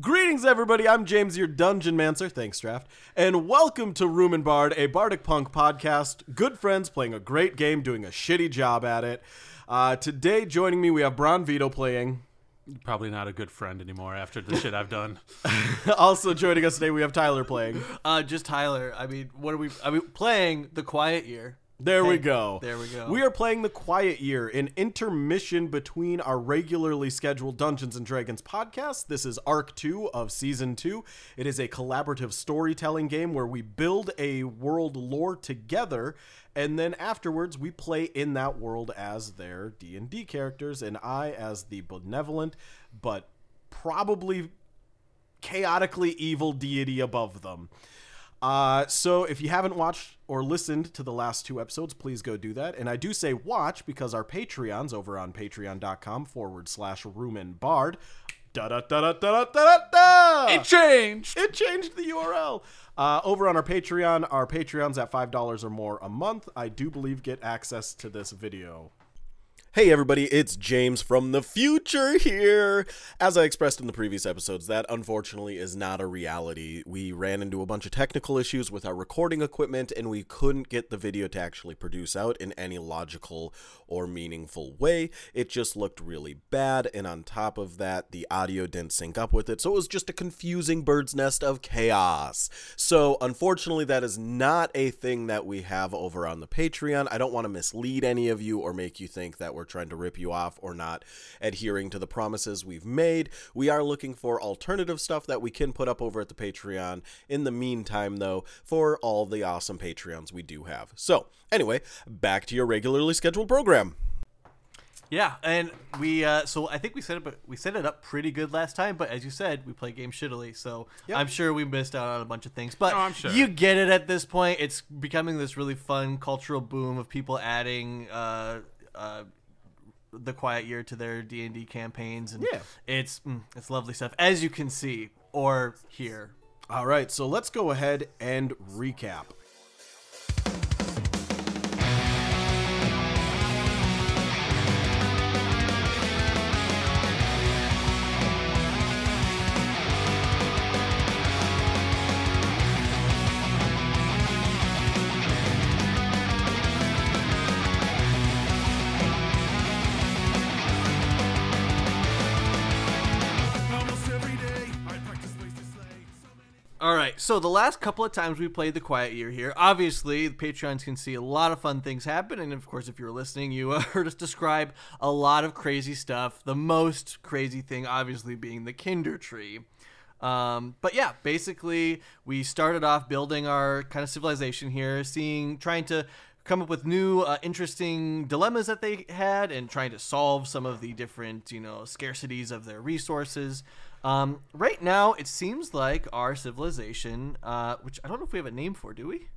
Greetings, everybody. I'm James, your Dungeon Mancer. Thanks, Draft. And welcome to Room and Bard, a Bardic Punk podcast. Good friends playing a great game, doing a shitty job at it. Uh, today, joining me, we have Bron Vito playing. Probably not a good friend anymore after the shit I've done. also joining us today, we have Tyler playing. Uh, just Tyler. I mean, what are we? I mean, playing the Quiet Year. There we go. there we go. We are playing The Quiet Year, an intermission between our regularly scheduled Dungeons and Dragons podcast. This is Arc 2 of Season 2. It is a collaborative storytelling game where we build a world lore together and then afterwards we play in that world as their D&D characters and I as the benevolent but probably chaotically evil deity above them. Uh, so if you haven't watched or listened to the last two episodes, please go do that. And I do say watch because our Patreons over on patreon.com forward slash room and bard. Da da da da da da da da. it changed. It changed the URL. Uh, over on our Patreon, our Patreons at $5 or more a month, I do believe get access to this video. Hey everybody, it's James from the future here. As I expressed in the previous episodes, that unfortunately is not a reality. We ran into a bunch of technical issues with our recording equipment and we couldn't get the video to actually produce out in any logical or meaningful way. It just looked really bad, and on top of that, the audio didn't sync up with it, so it was just a confusing bird's nest of chaos. So, unfortunately, that is not a thing that we have over on the Patreon. I don't want to mislead any of you or make you think that we're trying to rip you off or not adhering to the promises we've made. We are looking for alternative stuff that we can put up over at the Patreon. In the meantime, though, for all the awesome Patreons we do have. So, anyway, back to your regularly scheduled program. Yeah, and we. Uh, so I think we set up. We set it up pretty good last time, but as you said, we play games shittily. So I'm sure we missed out on a bunch of things. But Oh, I'm sure. you get it at this point. It's becoming this really fun cultural boom of people adding. Uh, uh, the quiet year to their D and D campaigns, and Yeah. it's mm, it's lovely stuff, as you can see or hear. All right, so let's go ahead and recap. So the last couple of times we played the Quiet Year here, obviously the Patreons can see a lot of fun things happen, and of course, if you're listening, you uh, heard us describe a lot of crazy stuff. The most crazy thing, obviously, being the Kinder Tree. Um, but yeah, basically, we started off building our kind of civilization here, seeing, trying to come up with new, uh, interesting dilemmas that they had, and trying to solve some of the different, you know, scarcities of their resources. Um, right now, it seems like our civilization, uh, which I don't know if we have a name for, do we?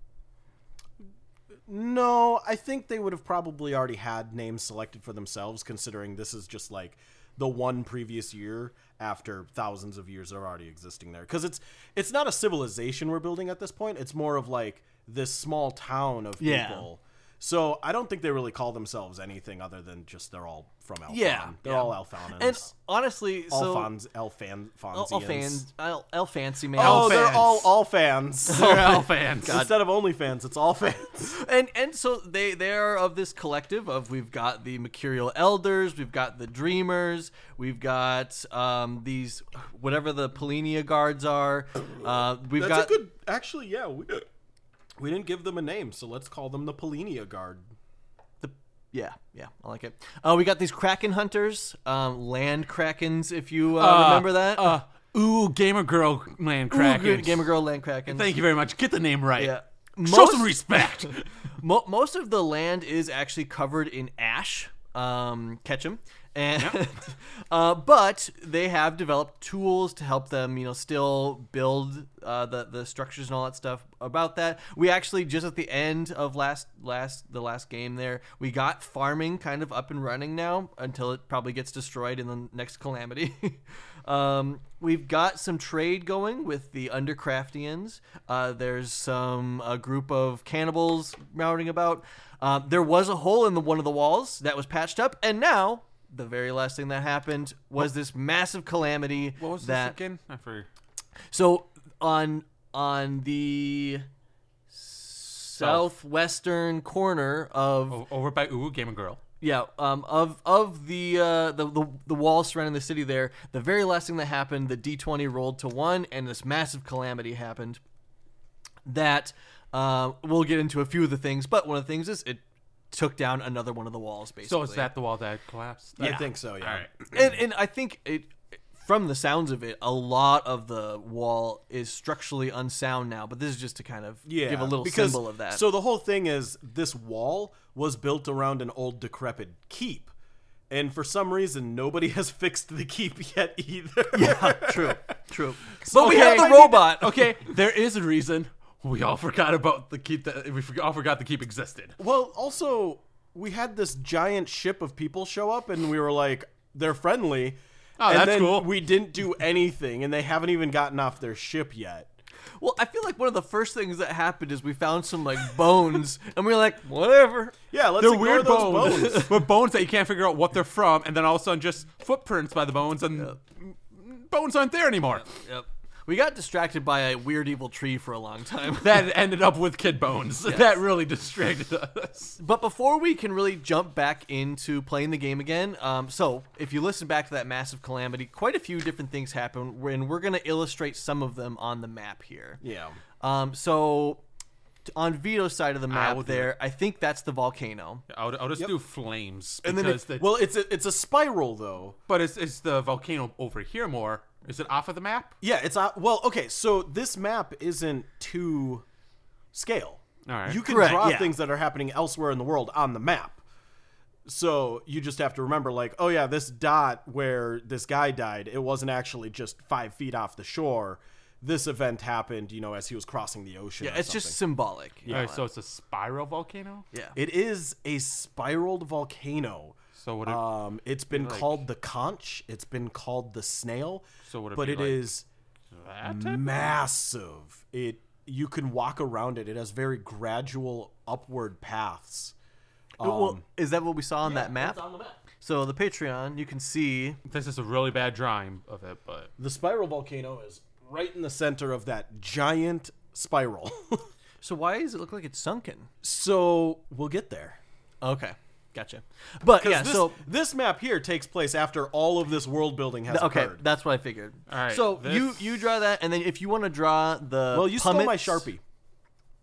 No, I think they would have probably already had names selected for themselves, considering this is just like the one previous year after thousands of years are already existing there. Because it's it's not a civilization we're building at this point. It's more of like this small town of Yeah. people. So I don't think they really call themselves anything other than just they're all from Alphon. Yeah, they're yeah. all Alphonans. And honestly, so Alphons, Alphan, all, all fans, all, all fancy man. Oh, they're all all fans. They're all fans. Instead of only fans, it's all fans. and and so they they are of this collective of we've got the mercurial elders we've got the dreamers we've got um these whatever the Polinia guards are uh we've That's got a good. Actually, yeah, we, we didn't give them a name, so let's call them the Polinia Guard. the yeah yeah i like it uh we got these kraken hunters um land krakens if you uh, remember that Uh, ooh, gamer girl man Ooh, gamer girl land krakens Thank you very much. Get the name right. yeah Show Most- some respect. Mo- most of the land is actually covered in ash, um, Ketchum, and uh, but they have developed tools to help them, you know, still build uh, the the structures and all that stuff. About that, we actually just at the end of last last the last game there, we got farming kind of up and running now until it probably gets destroyed in the next calamity. Um, we've got some trade going with the Undercraftians. Uh, there's some a group of cannibals routing about. Uh, there was a hole in the one of the walls that was patched up, and now the very last thing that happened was this massive calamity What was that this again? I forget. so on on the southwestern corner of O- Over by Ooh Game and Girl. yeah um of of the uh the, the the wall surrounding the city there the very last thing that happened the d20 rolled to one and this massive calamity happened that uh, we'll get into a few of the things but one of the things is it took down another one of the walls basically So is that the wall that collapsed? I think so. Yeah. All right. and, and I think it, from the sounds of it, a lot of the wall is structurally unsound now. But this is just to kind of Yeah, give a little because- symbol of that. So the whole thing is this wall was built around an old decrepit keep, and for some reason nobody has fixed the keep yet either. yeah, true, true. But we have the robot. Okay, there is a reason. We all forgot about the keep that we all forgot the keep existed. Well, also we had this giant ship of people show up, and we were like, they're friendly. Oh, and that's then cool. We didn't do anything, and they haven't even gotten off their ship yet. Well, I feel like one of the first things that happened is we found some like bones, and we were like, whatever. Yeah, let's They're ignore weird those bones, bones. but bones that you can't figure out what they're from, and then all of a sudden just footprints by the bones, and bones aren't there anymore. Yep. We got distracted by a weird evil tree for a long time. That ended up with kid bones. That really distracted us. But before we can really jump back into playing the game again, um, so if you listen back to that massive calamity, quite a few different things happen, and we're going to illustrate some of them on the map here. Yeah. Um, so on Vito's side of the map do there, I think that's the volcano. I'll, I'll just do flames And then it- the, Well, it's a, it's a spiral though. but it's, it's the volcano over here more. Is it off of the map? Yeah, it's uh, well, okay. So this map isn't to scale. All right. You can Correct, draw yeah. things that are happening elsewhere in the world on the map. So you just have to remember, like, oh yeah, this dot where this guy died, it wasn't actually just five feet off the shore. This event happened, you know, as he was crossing the ocean. Yeah, or it's just symbolic. Yeah. All right, so it's a spiral volcano. yeah. It is a spiraled volcano. So would it? Um, it's been like- called the conch. It's been called the snail. So would it but be it like is that massive. It you can walk around it. It has very gradual upward paths. well, Um, is that what we saw on that map? It's on the map. So the Patreon, you can see. This is a really bad drawing of it, but The spiral volcano is right in the center of that giant spiral. So why does it look like it's sunken? so we'll get there. Okay, gotcha. But yeah, this, so this map here takes place after all of this world building has okay, occurred. that's what I figured. All right, So you this- you draw that, and then if you want to draw the well, you stole my sharpie.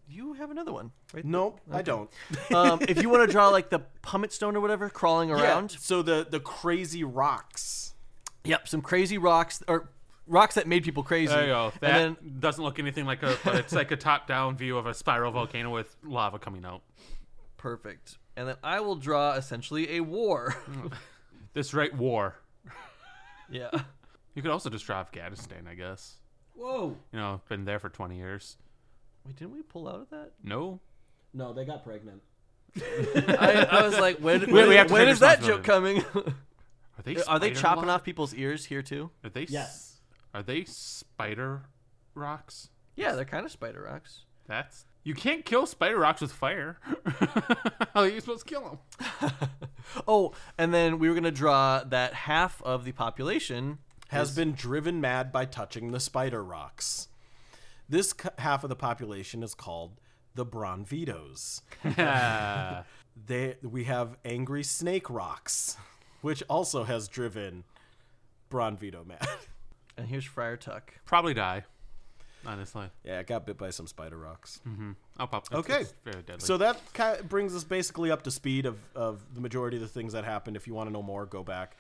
You have another one. Right Nope, I don't. um, if you want to draw like the pumice stone or whatever crawling around, Yeah, so the the crazy rocks. yep, some crazy rocks or rocks that made people crazy. there you go. That And then doesn't look anything like a, but it's like a top-down view of a spiral volcano with lava coming out. perfect. And then I will draw essentially a war. This right war. yeah. You could also just draw Afghanistan, I guess. Whoa. You know, been there for 20 years. Wait, didn't we pull out of that? No. No, they got pregnant. I, I was like, when, when, we have to when take that joke coming? Are they Are they chopping lo- off people's ears here too? Are they s- Yes. Are they spider rocks? Yeah, they're kind of spider rocks. That's you can't kill spider rocks with fire. How are you supposed to kill them? Oh, and then we were gonna draw that half of the population has been driven mad by touching the spider rocks. This c- half of the population is called the Bronvitos. They we have angry snake rocks, which also has driven Bronvito mad. And here's Friar Tuck. Probably die. Honestly, yeah, I got bit by some spider rocks. I'll pop. it's- Okay. it's very deadly. So that ki brings us basically up to speed of, of the majority of the things that happened. If you want to know more, go back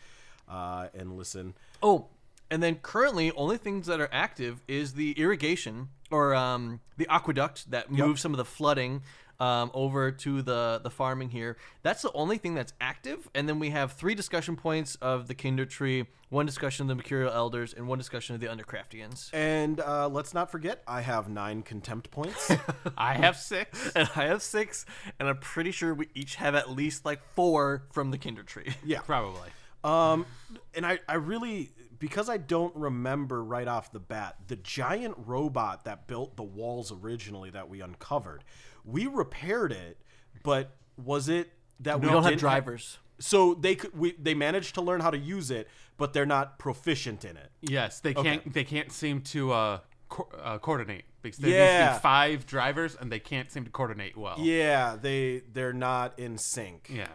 uh, and listen. Oh, and then currently, only things that are active is the irrigation or um, the aqueduct that moves some of the flooding um, over to the the farming here. That's the only thing that's active. And then we have three discussion points of the Kinder Tree, one discussion of the Mercurial Elders, and one discussion of the Undercraftians. And uh, let's not forget, I have nine contempt points. I have six. And I have six, and I'm pretty sure we each have at least like four from the Kinder Tree. yeah. Probably. Um, and I, I really, because I don't remember right off the bat, the giant robot that built the walls originally that we uncovered, we repaired it, but was it that We we don't have drivers. So they could we they managed to learn how to use it, but they're not proficient in it. Yes, they can't. They can't seem to uh, co- uh, coordinate because there needs to be five drivers and they can't seem to coordinate well. Yeah, they they're not in sync. Yeah.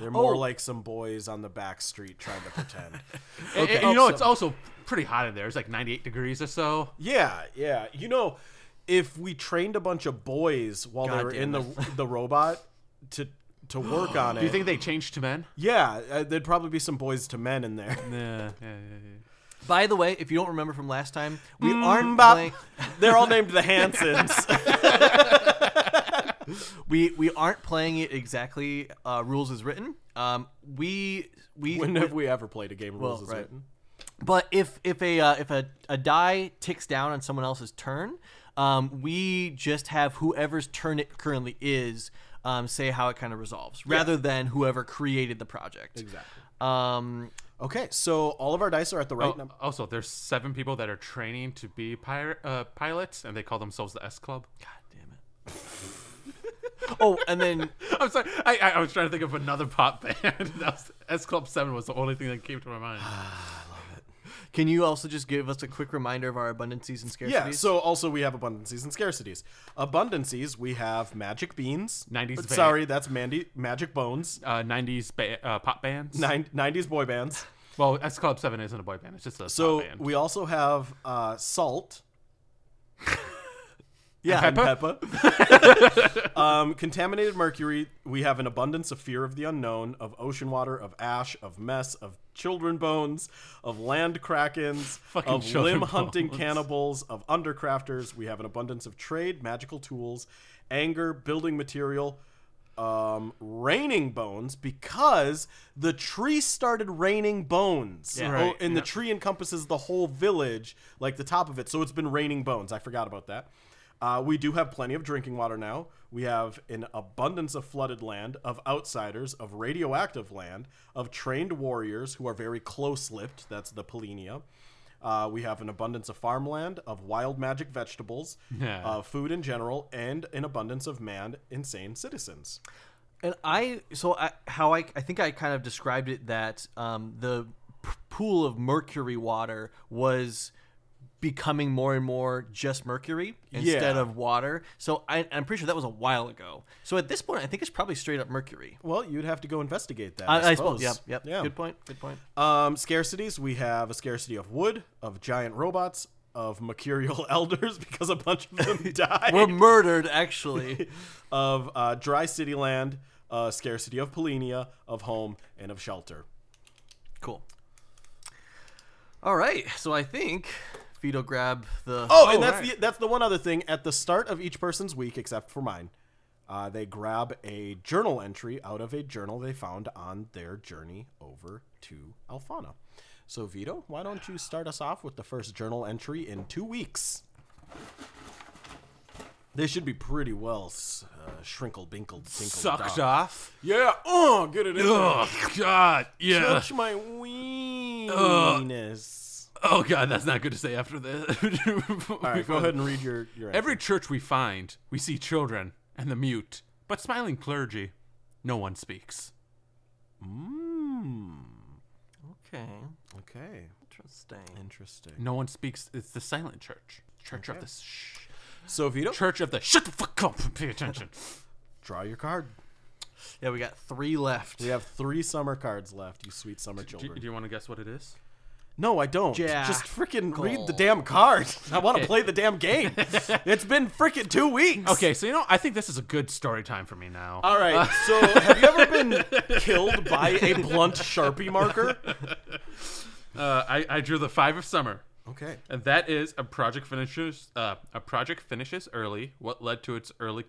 They're more Oh. like some boys on the back street trying to pretend. And- and Oh, you know, it's also pretty hot in there. It's like 98 degrees or so. yeah, yeah. You know, if we trained a bunch of boys while they were in damn the the robot to to work on it. Do you think they changed to men? Yeah, uh, there'd probably be some boys to men in there. Yeah, yeah, yeah. yeah. By the way, if you don't remember from last time, we aren't Bop. playing. They're all named the Hansons. We we aren't playing it exactly uh, rules as written. Um, we we when have we ever played a game rules Well, as right. written? But if if a uh, if a, a die ticks down on someone else's turn, um, we just have whoever's turn it currently is um, say how it kind of resolves, rather than whoever created the project. Exactly. Um, Okay, so all of our dice are at the right Oh, number. also, there's seven people that are training to be pirate uh, pilots, and they call themselves the S Club. God damn it. oh, and then I'm sorry. I, I, I was trying to think of another pop band. that was, S Club Seven was the only thing that came to my mind. can you also just give us a quick reminder of our abundancies and scarcities? Yeah, so also we have abundancies and scarcities. Abundancies, we have magic beans. 90s Uh, ba- Sorry, that's Mandy Magic Bones. Uh, 90s ba- uh, pop bands. Nine, 90s boy bands. Well, S Club Seven isn't a boy band; it's just a So pop band. we also have uh, salt. yeah, and Peppa. um, contaminated mercury. We have an abundance of fear of the unknown, of ocean water, of ash, of mess, of children bones, of land krakens, Fucking of children limb hunting bones. cannibals, of undercrafters. We have an abundance of trade, magical tools, anger, building material. Um, raining bones because the tree started raining bones. Yeah. Oh, Right, and the tree encompasses the whole village, like the top of it. So it's been raining bones. I forgot about that. Uh, we do have plenty of drinking water now. We have an abundance of flooded land, of outsiders, of radioactive land, of trained warriors who are very close lipped. That's the Polenia. Uh, we have an abundance of farmland, of wild magic vegetables, Yeah. of food in general, and an abundance of manned, insane citizens. And I, so I, how I, I think I kind of described it that um, the p- pool of mercury water was becoming more and more just mercury instead Yeah. of water. So I, I'm pretty sure that was a while ago. So at this point, I think it's probably straight up mercury. Well, you'd have to go investigate that. I, I, I suppose. Yep. Yep. Yeah. Good point. Good point. Um, scarcities. We have a scarcity of wood, of giant robots, of mercurial elders because a bunch of them died. We're murdered, actually. of uh, dry city land, uh, scarcity of Polenia, of home, and of shelter. cool. All right. So I think Vito grab the. Oh, and that's right. the that's the one other thing. At the start of each person's week, except for mine, uh, they grab a journal entry out of a journal they found on their journey over to Alfana. So, Vito, why don't you start us off with the first journal entry in two weeks? They should be pretty well s- uh, shrinkle, binkle, binkle. Sucked off. Yeah. Oh, get it in. Oh God, yeah. Touch my weenus. Oh God, that's not good to say after this. All right, go ahead and read your your. Every church we find, we see children and the mute, but smiling clergy, no one speaks. Mmm. Okay. Okay. Interesting. Interesting. No one speaks. It's the silent church, church of the shh, So if you don't church of the shut the fuck up and pay attention. draw your card. Yeah, we got three left. We have three summer cards left. You sweet summer do, children. do you want to guess what it is? No, I don't. Jack. Just freaking read the damn card. I want to Okay. play the damn game. it's been freaking two weeks. Okay, so you know, I think this is a good story time for me now. All right. so, have you ever been killed by a blunt Sharpie marker? Uh, I, I drew the five of summer. Okay. And that is a project finishes uh, a project finishes early. What led to its early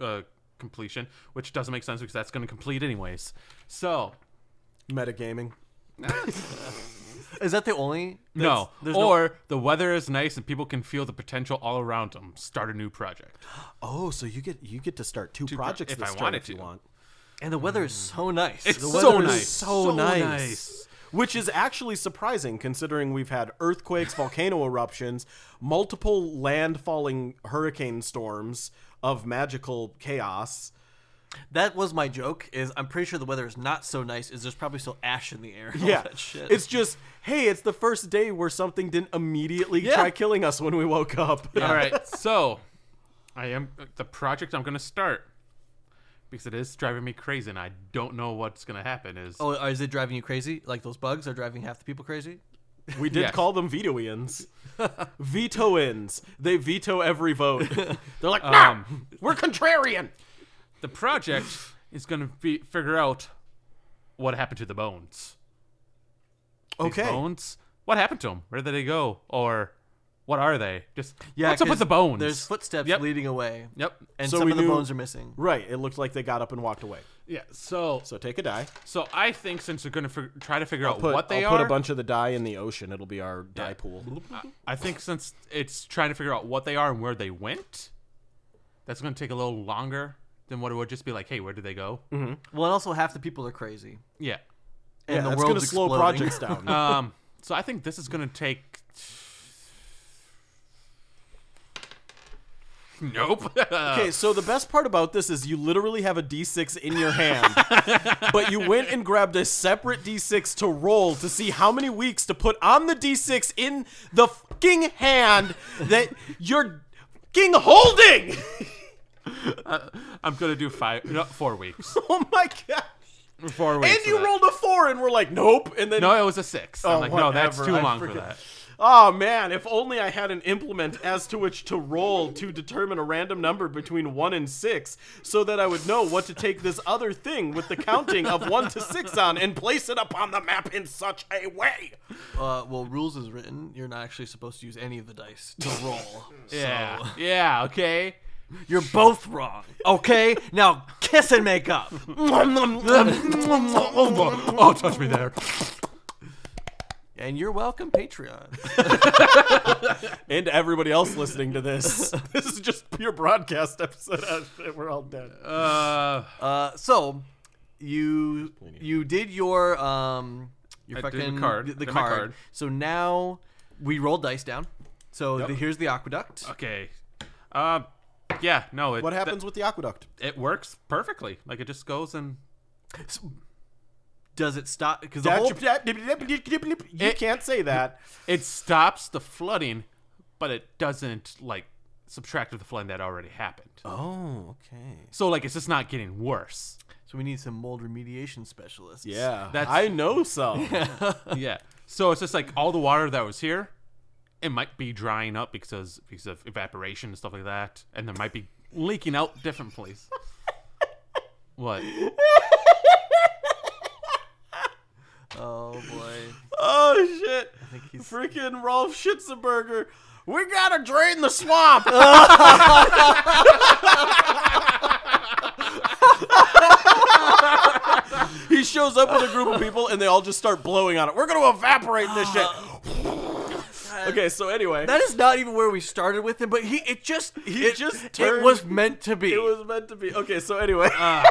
uh, completion, which doesn't make sense because that's going to complete anyways. So Metagaming. Is that the only? no, there's or the weather is nice and people can feel the potential all around them. Start a new project. Oh, so you get you get to start two, pro- projects if this I term wanted if you to. want. And the weather is mm. so nice. It's the so weather is nice, so, nice. Which is actually surprising considering we've had earthquakes, volcano eruptions, multiple land falling hurricane storms of magical chaos. That was my joke. Is I'm pretty sure the weather is not so nice. Is there's probably still ash in the air. and all Yeah, that shit. it's just hey, it's the first day where something didn't immediately Yeah. try killing us when we woke up. All right, so I am the project I'm going to start because it is driving me crazy, and I don't know what's going to happen. Is oh, is it driving you crazy? Like those bugs are driving half the people crazy? We did Yes. call them vetoians. Vetoins. They veto every vote. They're like, Um, we're contrarian. The project is going to be figure out what happened to the bones. These Okay. bones. What happened to them? Where did they go? Or what are they? Just Yeah, What's up with the bones? There's footsteps Yep. leading away, Yep. and So some we of the knew- bones are missing. Right. It looked like they got up and walked away. Yeah. So So take a die. so I think since they're going to fig- try to figure out Put, what they I'll are, put a bunch of the die in the ocean. It'll be our die pool. I- I think since it's trying to figure out what they are and where they went, that's going to take a little longer than what it would just be like, hey, where did they go? Well, and also half the people are crazy, Yeah. and yeah, the that's gonna slow projects down. Um. So I think this is going to take. Nope. Okay, so the best part about this is you literally have a d6 in your hand, but you went and grabbed a separate d6 to roll to see how many weeks to put on the d6 in the fucking hand that you're fucking holding. I'm going to do five, no, four weeks. Oh my god! Four weeks. And you that. rolled a four, and we're like, nope. And then No, it was a six. Oh, I'm like, no, that's too I long for that. Oh man, if only I had an implement as to which to roll to determine a random number between 1 and 6 so that I would know what to take this other thing with the counting of 1 to 6 on and place it upon the map in such a way. Uh, well, rules is written. You're not actually supposed to use any of the dice to roll. Yeah. So, Yeah. Okay. You're both wrong. Okay, now kiss and make up. oh, touch me there. And And you're welcome, Patreon. and everybody else listening to this. this is just pure broadcast episode. We're all dead. Uh, Uh, so you you did your um your I did fucking card. the, the card. card. So now we roll dice down. So the, here's the aqueduct. okay. Uh, yeah. No. It, What happens with the aqueduct? It works perfectly. Like it just goes and Does it stop? Because the whole You can't say that. it stops the flooding, but it doesn't like subtract the flooding that already happened. Oh, okay. So like it's just not getting worse. so we need some mold remediation specialists. Yeah, That's- I know some. yeah. So it's just like all the water that was here, it might be drying up because because of evaporation and stuff like that, and there might be leaking out different places. what? Oh boy. oh shit! I think he's Freaking Rolf Schitzenberger. We gotta drain the swamp. he shows up with a group of people and they all just start blowing on it. We're gonna evaporate this shit. Okay, so anyway, That is not even where we started with him, but he it just He it, just it turned- was meant to be. it was meant to be. Okay, so anyway,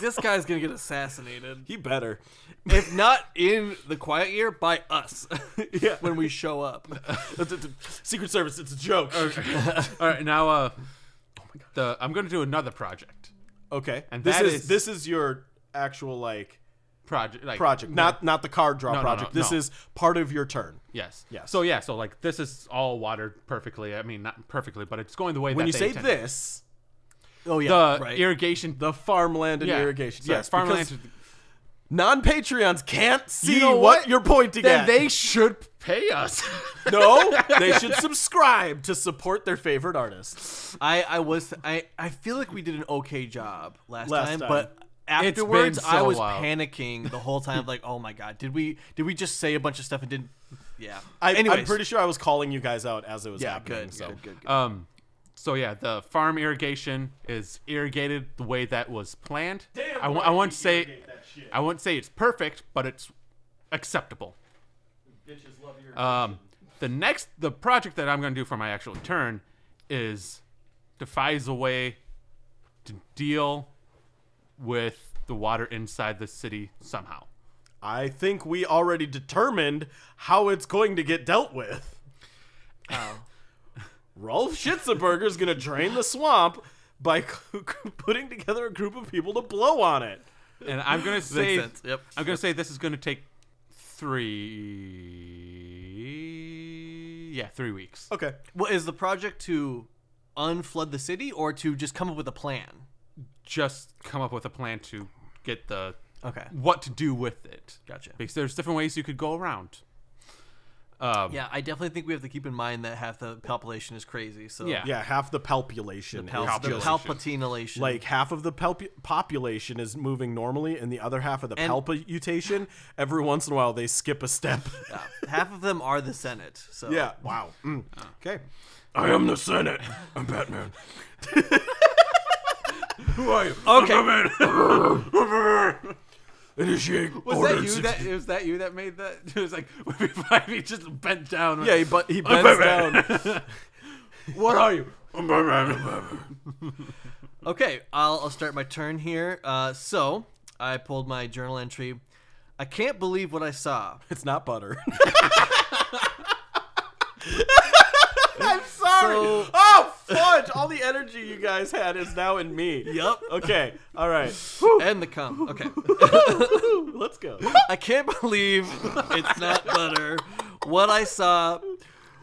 this guy's gonna get assassinated. he better. if not in the quiet year, by us. Yeah. when we show up. Secret Service, it's a joke. All right, now uh, the I'm gonna do another project. Okay, And this that is, is- this is your actual like Project like project, not not the card draw No, no, project. no, this no. is part of your turn. Yes. Yes. So yeah, so like this is all watered perfectly. I mean, not perfectly, but it's going the way When that you say intended. this, Oh yeah, the right. irrigation, the farmland and yeah, irrigation. sorry, yes, farmland. non-Patreons can't see know what? what? you're pointing Then at. they should pay us. no, they should subscribe to support their favorite artists. I I was I I feel like we did an okay job last, Last time, time. but It's been afterwards I was wild. panicking the whole time. Like, oh my god, did we did we just say a bunch of stuff and didn't? Yeah. I, Anyways, I'm pretty sure I was calling you guys out as it was yeah, happening. good, so good, good, good. um. So yeah, the farm irrigation is irrigated the way that was planned. Damn I, w- right I won't say irrigate that shit. I wouldn't say it's perfect, but it's acceptable. Bitches love your- Um, the next the project that I'm going to do for my actual turn is defies a way to deal with the water inside the city somehow. I think we already determined how it's going to get dealt with. Oh. Rolf is gonna drain the swamp by putting together a group of people to blow on it. And I'm gonna say, yep. I'm gonna say this is gonna take three, yeah, three weeks. Okay. Well, is the project to unflood the city or to just come up with a plan? Just come up with a plan to get the Okay. what to do with it. Gotcha. Because there's different ways you could go around. Um, Yeah, I definitely think we have to keep in mind that half the population is crazy. So Yeah. Yeah, half the population Pal- is the just palpatinolation. like half of the pelp- population is moving normally, and the other half of the And- palpitation, every once in a while they skip a step. Yeah, half of them are the Senate. So yeah. Wow. Mm. Okay. I am the Senate. I'm Batman. Who are you? Okay. Initiate Was order that you? 60. That was that you that made that? It was like he just bent down. Yeah, he, but he bends down. What are you? I'm Batman. Okay, I'll, I'll start my turn here. Uh, so I pulled my journal entry. I can't believe what I saw. It's not butter. Sorry. So- oh, fudge! All the energy you guys had is now in me. Yep. Okay. All right. And the cum. Okay. Let's go. I can't believe it's not butter. What I saw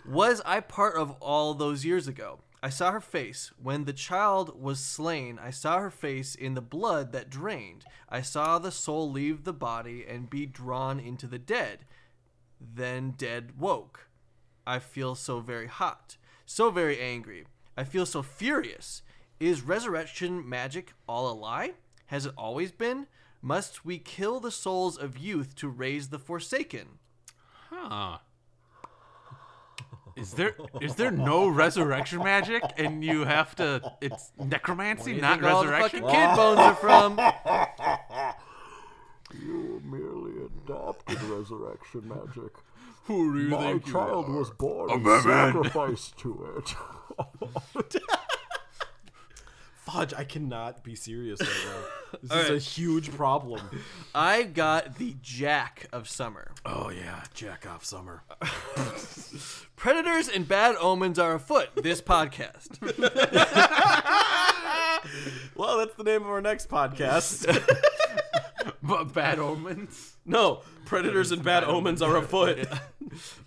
was I part of all those years ago. I saw her face when the child was slain. I saw her face in the blood that drained. I saw the soul leave the body and be drawn into the dead. Then dead woke. I feel so very hot, so very angry. I feel so furious. Is resurrection magic all a lie? Has it always been? Must we kill the souls of youth to raise the forsaken? Huh. Is there is there no resurrection magic and you have to it's necromancy You not think all the resurrection? fucking kid bones are from? You merely adopted resurrection magic. Who do you My think you child are? was born and sacrificed to it. Fudge, I cannot be serious right now. This All is a huge problem. I got the Jack of Summer. Oh yeah, jack off summer. Predators and bad omens are afoot. This podcast. Well, that's the name of our next podcast. But bad omens. No, predators and bad omens are afoot.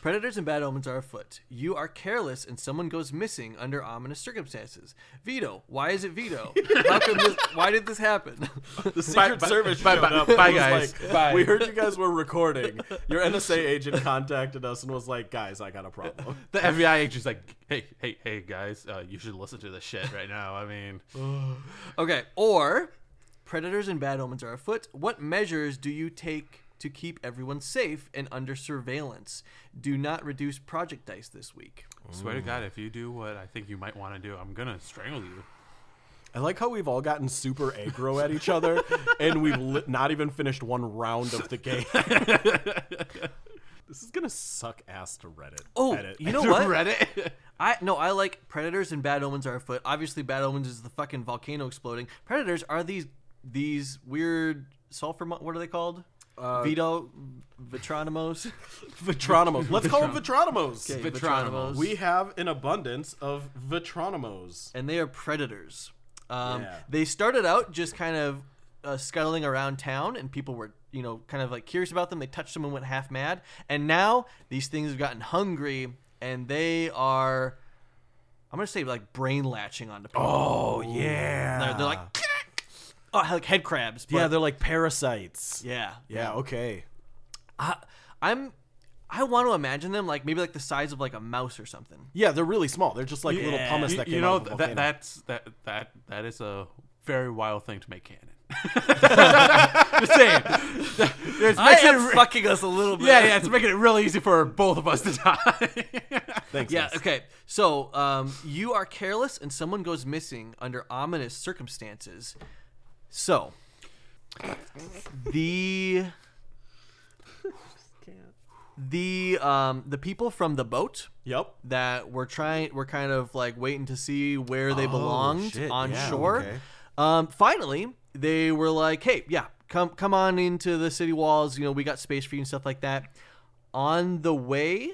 Predators and bad omens are afoot. You are careless and someone goes missing under ominous circumstances. Vito, why is it Vito? How come this, why did this happen? The Secret bye- Service bye- showed bye- up. bye, guys. like, Bye. We heard you guys were recording. Your NSA agent contacted us and was like, "Guys, I got a problem." The FBI agent's like, hey, hey, hey, guys, uh, you should listen to this shit right now. I mean, okay, or predators and bad omens are afoot. What measures do you take to keep everyone safe and under surveillance? Do not reduce project dice this week. swear to God, if you do what I think you might want to do, I'm gonna strangle you. I like how we've all gotten super aggro at each other, and we've li- not even finished one round of the game. this is gonna suck ass to Reddit. Oh, edit. you know what? Reddit. I no, I like predators and bad omens are afoot. Obviously, bad omens is the fucking volcano exploding. Predators are these these weird sulfur. mo- What are they called? Vito Vitronimos. Vitronimos. Let's call them Vitronimos. Okay, Vitronimos. We have an abundance of Vitronimos. and they are predators. Um, Yeah. They started out just kind of uh, scuttling around town, and people were, you know, kind of like curious about them. They touched them and went half mad. And now these things have gotten hungry, and they are, I'm gonna say, like brain latching onto people. Oh yeah. they're, they're like, oh, like head crabs. But yeah, they're like parasites. yeah, Yeah. Okay. I, I'm. I want to imagine them like maybe like the size of like a mouse or something. Yeah, they're really small. They're just like little Yeah. pumice you, that you came know out of a that volcano. that's that that that is a very wild thing to make canon. Just saying. It's I making am re- fucking us a little bit. yeah, yeah, it's making it really easy for both of us to die. Thanks. Yeah, Liz. okay. So, um, you are careless and someone goes missing under ominous circumstances. So, the the um the people from the boat Yep. that were trying were kind of like waiting to see where they belonged shit, on yeah, shore. okay. Um, finally, they were like, "Hey, yeah, come come on into the city walls. You know, we got space for you and stuff like that." On the way,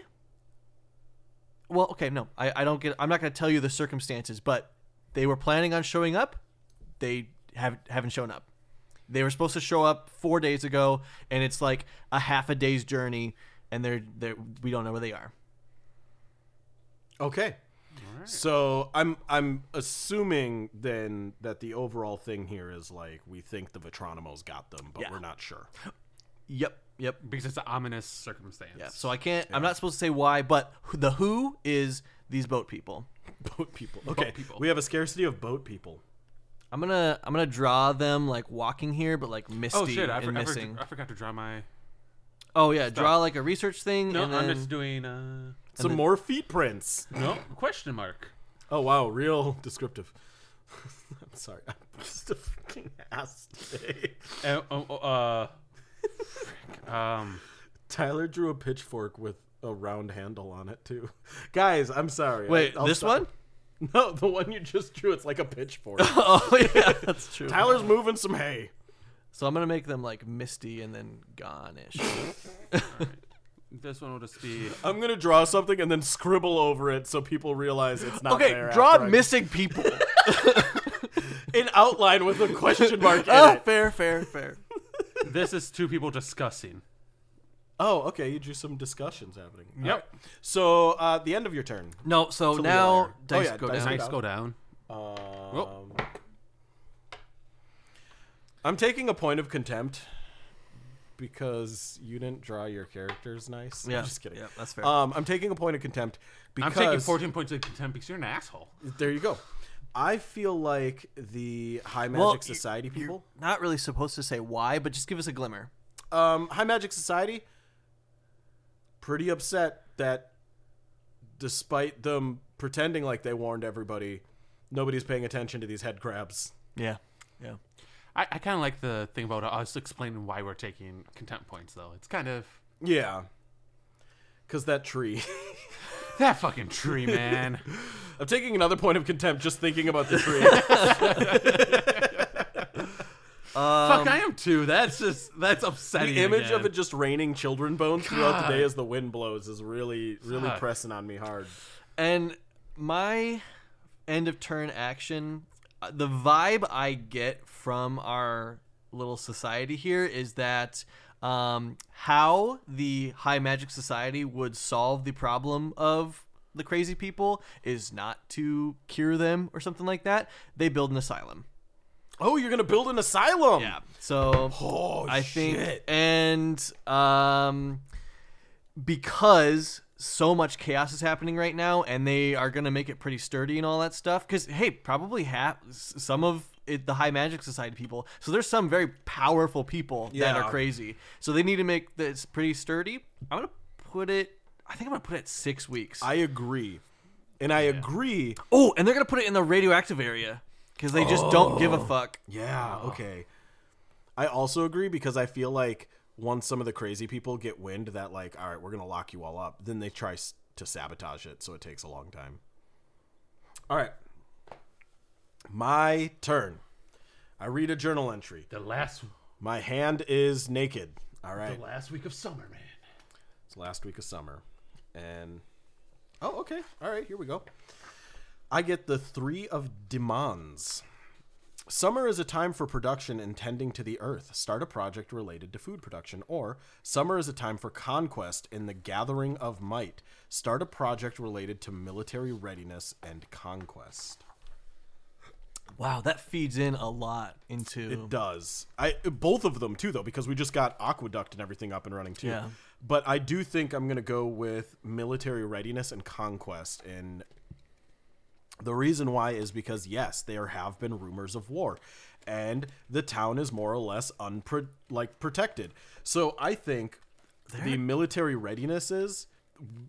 well, okay, no, I, I don't get. I'm not going to tell you the circumstances, but they were planning on showing up. They have haven't shown up. They were supposed to show up four days ago, and it's like a half a day's journey, and they're they we don't know where they are. Okay. So I'm I'm assuming then that the overall thing here is like we think the Vetronimos got them, but Yeah. we're not sure. Yep, yep. because it's an ominous circumstance. Yeah. So I can't. I'm not supposed to say why, but the who is these boat people. Boat people. Okay. people. We have a scarcity of boat people. I'm gonna I'm gonna draw them like walking here, but like misty Oh shit! I, and for, I, missing. for, I forgot to draw my. oh yeah, draw like a research thing. No, and I'm just doing. Uh, Some then- more feet prints. no question mark. Oh wow, real descriptive. I'm sorry. I'm just a freaking ass today. Uh, oh, oh, uh, um, Tyler drew a pitchfork with a round handle on it too. Guys, I'm sorry. Wait, I- this stop. one? No, the one you just drew. It's like a pitchfork. oh yeah, that's true. Tyler's moving some hay. So I'm gonna make them like misty and then gone-ish. this one will just be. I'm gonna draw something and then scribble over it so people realize it's not okay, there. draw after I- missing people. in outline with a question mark in oh, it. fair, fair, fair. this is two people discussing. Oh, okay. You drew some discussions happening. Yep. Alright. So, uh, the end of your turn. No, so, So now liar. dice Oh, yeah, go dice down. go Dice go down. Um, I'm taking a point of contempt because you didn't draw your characters nice. Yeah, I'm just kidding. Yeah, that's fair. Um, I'm taking a point of contempt because I'm taking 14 points of contempt because you're an asshole. There you go. I feel like the High Magic Well, y- Society people, Not really supposed to say why, but just give us a glimmer. um, High Magic Society, pretty upset that despite them pretending like they warned everybody, nobody's paying attention to these head crabs. Yeah, yeah. I, I kind of like the thing about us explaining why we're taking contempt points, though. It's kind of Yeah. Cause that tree. that fucking tree, man. I'm taking another point of contempt just thinking about the tree. Fuck, I am too. That's just that's upsetting. the image again. of it just raining children bones throughout the day as the wind blows is really, really Fuck. pressing on me hard. And my end of turn action, uh, the vibe I get from our little society here is that um, how the High Magic Society would solve the problem of the crazy people is not to cure them or something like that. They build an asylum. Oh, you're gonna build an asylum. Yeah. So Oh, I think shit. and um because so much chaos is happening right now and they are going to make it pretty sturdy and all that stuff cuz hey, probably have some of it, the high magic society people. So there's some very powerful people that are crazy. So they need to make this pretty sturdy. I'm going to put it I think I'm going to put it at 6 weeks. I agree, and I agree. oh, and they're going to put it in the radioactive area cuz they just don't give a oh. fuck. Yeah. Okay. I also agree because I feel like once some of the crazy people get wind that like, all right, we're gonna lock you all up, then they try to sabotage it, so it takes a long time. All right. My turn. I read a journal entry. the last My hand is naked. All right. the last week of summer, man. It's last week of summer. And oh, okay. All right, here we go. I get the 3 of demands. Summer is a time for production and tending to the earth. Start a project related to food production. Or summer is a time for conquest in the gathering of might. Start a project related to military readiness and conquest. Wow, that feeds in a lot into It does. I both of them too though because we just got aqueduct and everything up and running too. Yeah. But I do think I'm going to go with military readiness and conquest and the reason why is because yes, there have been rumors of war and the town is more or less unpro- like protected. So I think the military readiness is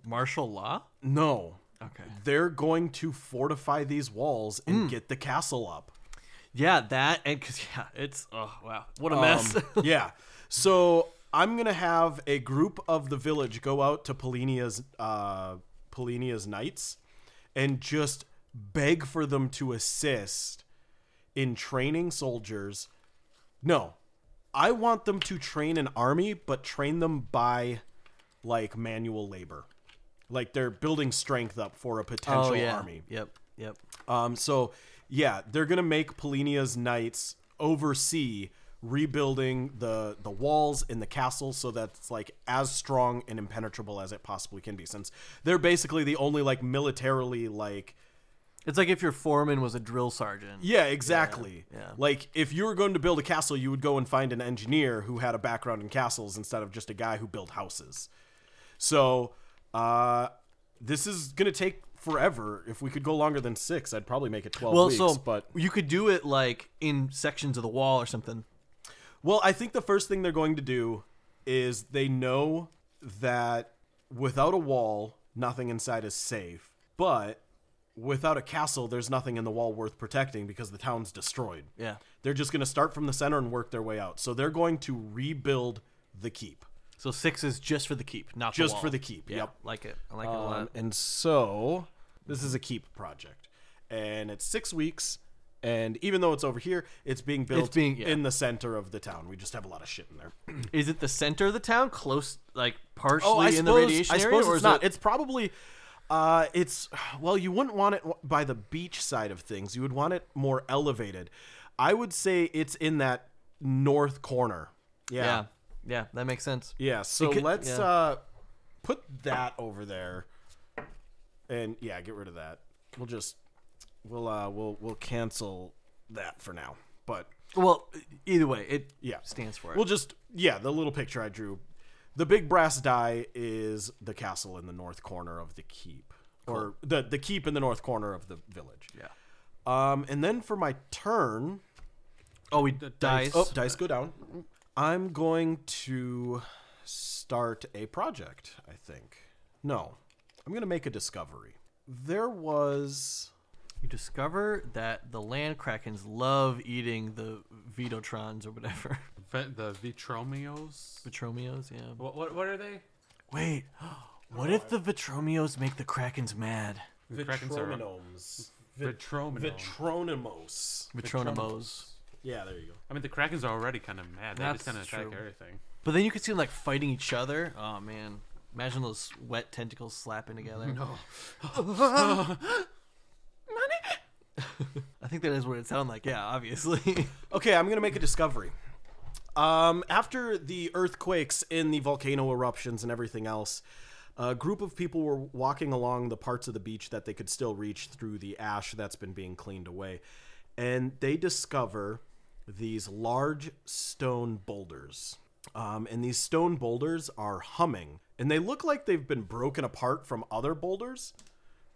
martial law. no. Okay. They're going to fortify these walls and get the castle up. Yeah, that and because yeah, it's oh wow, what a mess. Um, yeah. So I'm gonna have a group of the village go out to Polinia's uh, Polinia's knights and just beg for them to assist in training soldiers. No, I want them to train an army, but train them by like manual labor. Like they're building strength up for a potential oh yeah. army. Yep. Yep. Um, so Yeah, they're gonna make Polinia's knights oversee rebuilding the the walls in the castle so that's like as strong and impenetrable as it possibly can be. Since they're basically the only like militarily like It's like if your foreman was a drill sergeant. yeah, exactly. Yeah, yeah. Like if you were going to build a castle, you would go and find an engineer who had a background in castles instead of just a guy who built houses. So, uh, this is gonna take forever. If we could go longer than six, I'd probably make it twelve Well, weeks. so but you could do it like in sections of the wall or something. well, I think the first thing they're going to do is they know that without a wall, nothing inside is safe. But without a castle, there's nothing in the wall worth protecting because the town's destroyed. Yeah. They're just going to start from the center and work their way out. So they're going to rebuild the keep. So six is just for the keep, not Just the wall. for the keep, Yeah, yep. like it. I like it a Um, lot. and so this is a keep project. And it's six weeks. And even though it's over here, it's being built being- yeah. in the center of the town. We just have a lot of shit in there. Is it the center of the town, close, like partially Oh, in suppose, the radiation I area, suppose or it's is not. it? It's probably, uh, it's well, you wouldn't want it by the beach side of things. You would want it more elevated. I would say it's in that north corner. Yeah, yeah, yeah, that makes sense. yeah. So could- let's yeah. uh, put that over there, and yeah, get rid of that. We'll just we'll uh we'll we'll cancel that for now. But Well, either way, it yeah stands for it. We'll just yeah, the little picture I drew. The big brass die is the castle in the north corner of the keep, or the the keep in the north corner of the village. yeah. Um, and then for my turn, Oh, we dice. oh dice go down. I'm going to start a project. I think no, I'm going to make a discovery. There was You discover that the land krakens love eating the Vitotrons or whatever. Ve- the Vitromios. Vitromios, yeah. What, what what are they? Wait, what if the Vitromios make the krakens mad? The Krakens are Vitronomes. Vitrominos. Vitronimos. Vitronimos. Yeah, there you go. I mean, the Krakens are already kind of mad. They just That's kind of attack true. everything. But then you could see them like fighting each other. Oh man, imagine those wet tentacles slapping together. No. I think that is what it sounded like. Yeah, obviously. Okay, I'm gonna make a discovery. Um, after the earthquakes and the volcano eruptions and everything else, a group of people were walking along the parts of the beach that they could still reach through the ash that's been being cleaned away, and they discover these large stone boulders. Um, and these stone boulders are humming, and they look like they've been broken apart from other boulders.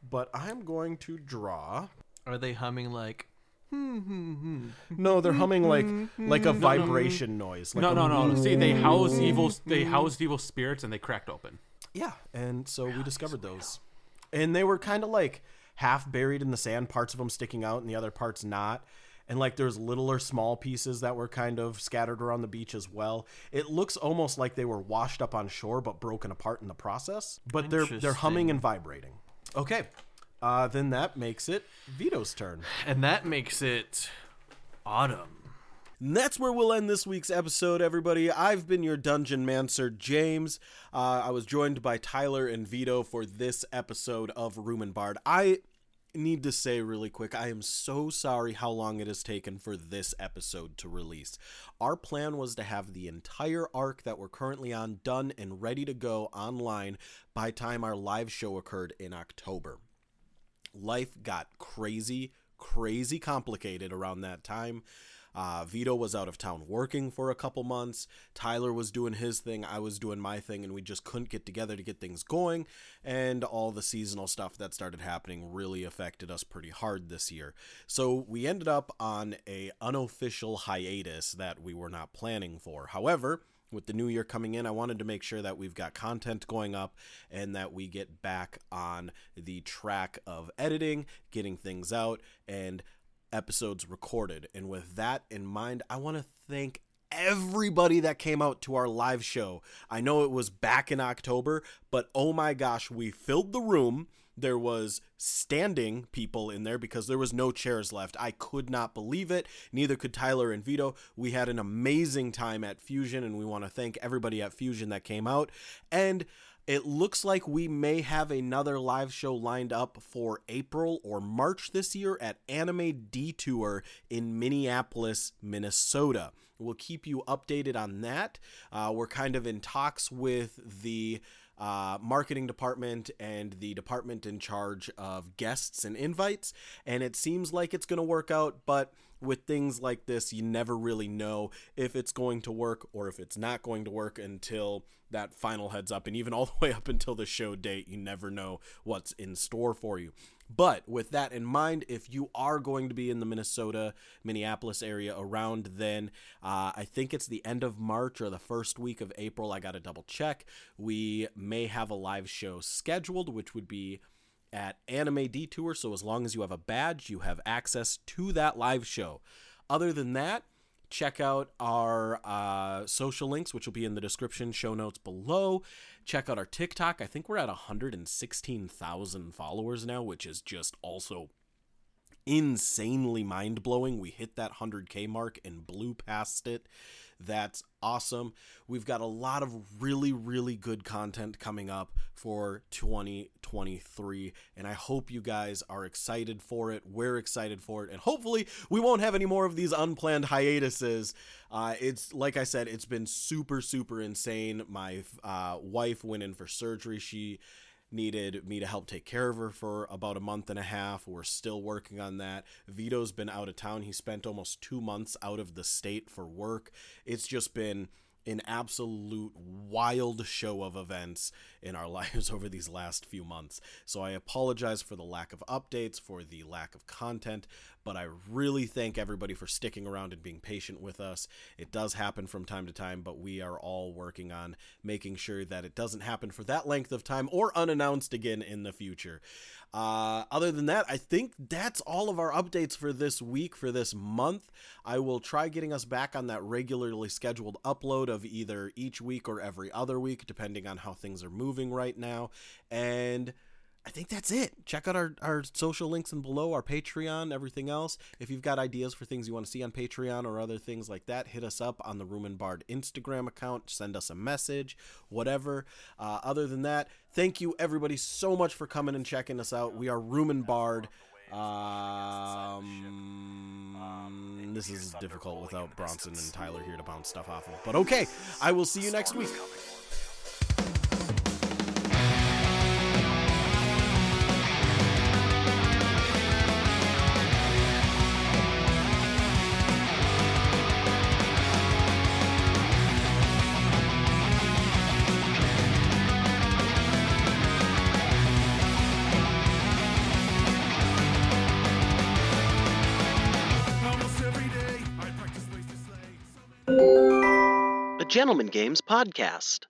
But I'm going to draw Are they humming like? Hmm, hmm, hmm? No, they're humming like like a vibration noise. Like No, a no, no. See, they housed evil. They housed evil spirits, and they cracked open. Yeah, and so we discovered those, and they were kind of like half buried in the sand, parts of them sticking out, and the other parts not. And like there's little or small pieces that were kind of scattered around the beach as well. It looks almost like they were washed up on shore but broken apart in the process. But they're they're humming Interesting. and vibrating. Okay, uh, then that makes it Vito's turn. And that makes it autumn. And that's where we'll end this week's episode, everybody. I've been your Dungeon Mancer, James. Uh, I was joined by Tyler and Vito for this episode of Room and Bard. I need to say really quick I am so sorry how long it has taken for this episode to release. Our plan was to have the entire arc that we're currently on done and ready to go online by time our live show occurred in October life got crazy, crazy complicated around that time. Uh, Vito was out of town working for a couple months. Tyler was doing his thing. I was doing my thing, and we just couldn't get together to get things going. And all the seasonal stuff that started happening really affected us pretty hard this year. So we ended up on a unofficial hiatus that we were not planning for. However, with the new year coming in, I wanted to make sure that we've got content going up and that we get back on the track of editing, getting things out, and episodes recorded. And with that in mind, I want to thank everybody that came out to our live show. I know it was back in October, but oh my gosh, we filled the room. There was standing people in there because there was no chairs left. I could not believe it. Neither could Tyler and Vito. We had an amazing time at Fusion and we want to thank everybody at Fusion that came out. And It looks like we may have another live show lined up for April or March this year at Anime Detour in Minneapolis, Minnesota. We'll keep you updated on that. Uh, we're kind of in talks with the uh, marketing department and the department in charge of guests and invites, and it seems like it's going to work out, but with things like this, you never really know if it's going to work or if it's not going to work until that final heads up. And even all the way up until the show date, you never know what's in store for you. But with that in mind, if you are going to be in the Minnesota, Minneapolis area around then, uh, I think it's the end of March or the first week of April. I got to double check. We may have a live show scheduled, which would be at Anime Detour. So as long as you have a badge, you have access to that live show. Other than that, check out our uh, social links, which will be in the description show notes below. Check out our TikTok. I think we're at 116,000 followers now, which is just also insanely mind blowing. We hit that 100K mark and blew past it. That's awesome. We've got a lot of really, really good content coming up for 2023, and I hope you guys are excited for it. We're excited for it, and hopefully, we won't have any more of these unplanned hiatuses. Uh, it's like I said, it's been super, super insane. My uh, wife went in for surgery. She needed me to help take care of her for about a month and a half. We're still working on that. Vito's been out of town. He spent almost two months out of the state for work. It's just been an absolute wild show of events in our lives over these last few months. So I apologize for the lack of updates, for the lack of content, but I really thank everybody for sticking around and being patient with us. It does happen from time to time, but we are all working on making sure that it doesn't happen for that length of time or unannounced again in the future. Uh, other than that, I think that's all of our updates for this week, for this month. I will try getting us back on that regularly scheduled upload of either each week or every other week, depending on how things are moving right now. And I think that's it. Check out our, our social links and below, our Patreon, everything else. If you've got ideas for things you want to see on Patreon or other things like that, hit us up on the Room and Bard Instagram account. Send us a message, whatever. Uh, other than that, thank you everybody so much for coming and checking us out. We are Room and Bard. Um, this is difficult without Bronson and Tyler here to bounce stuff off of. But okay, I will see you next week. Gentleman Games podcast.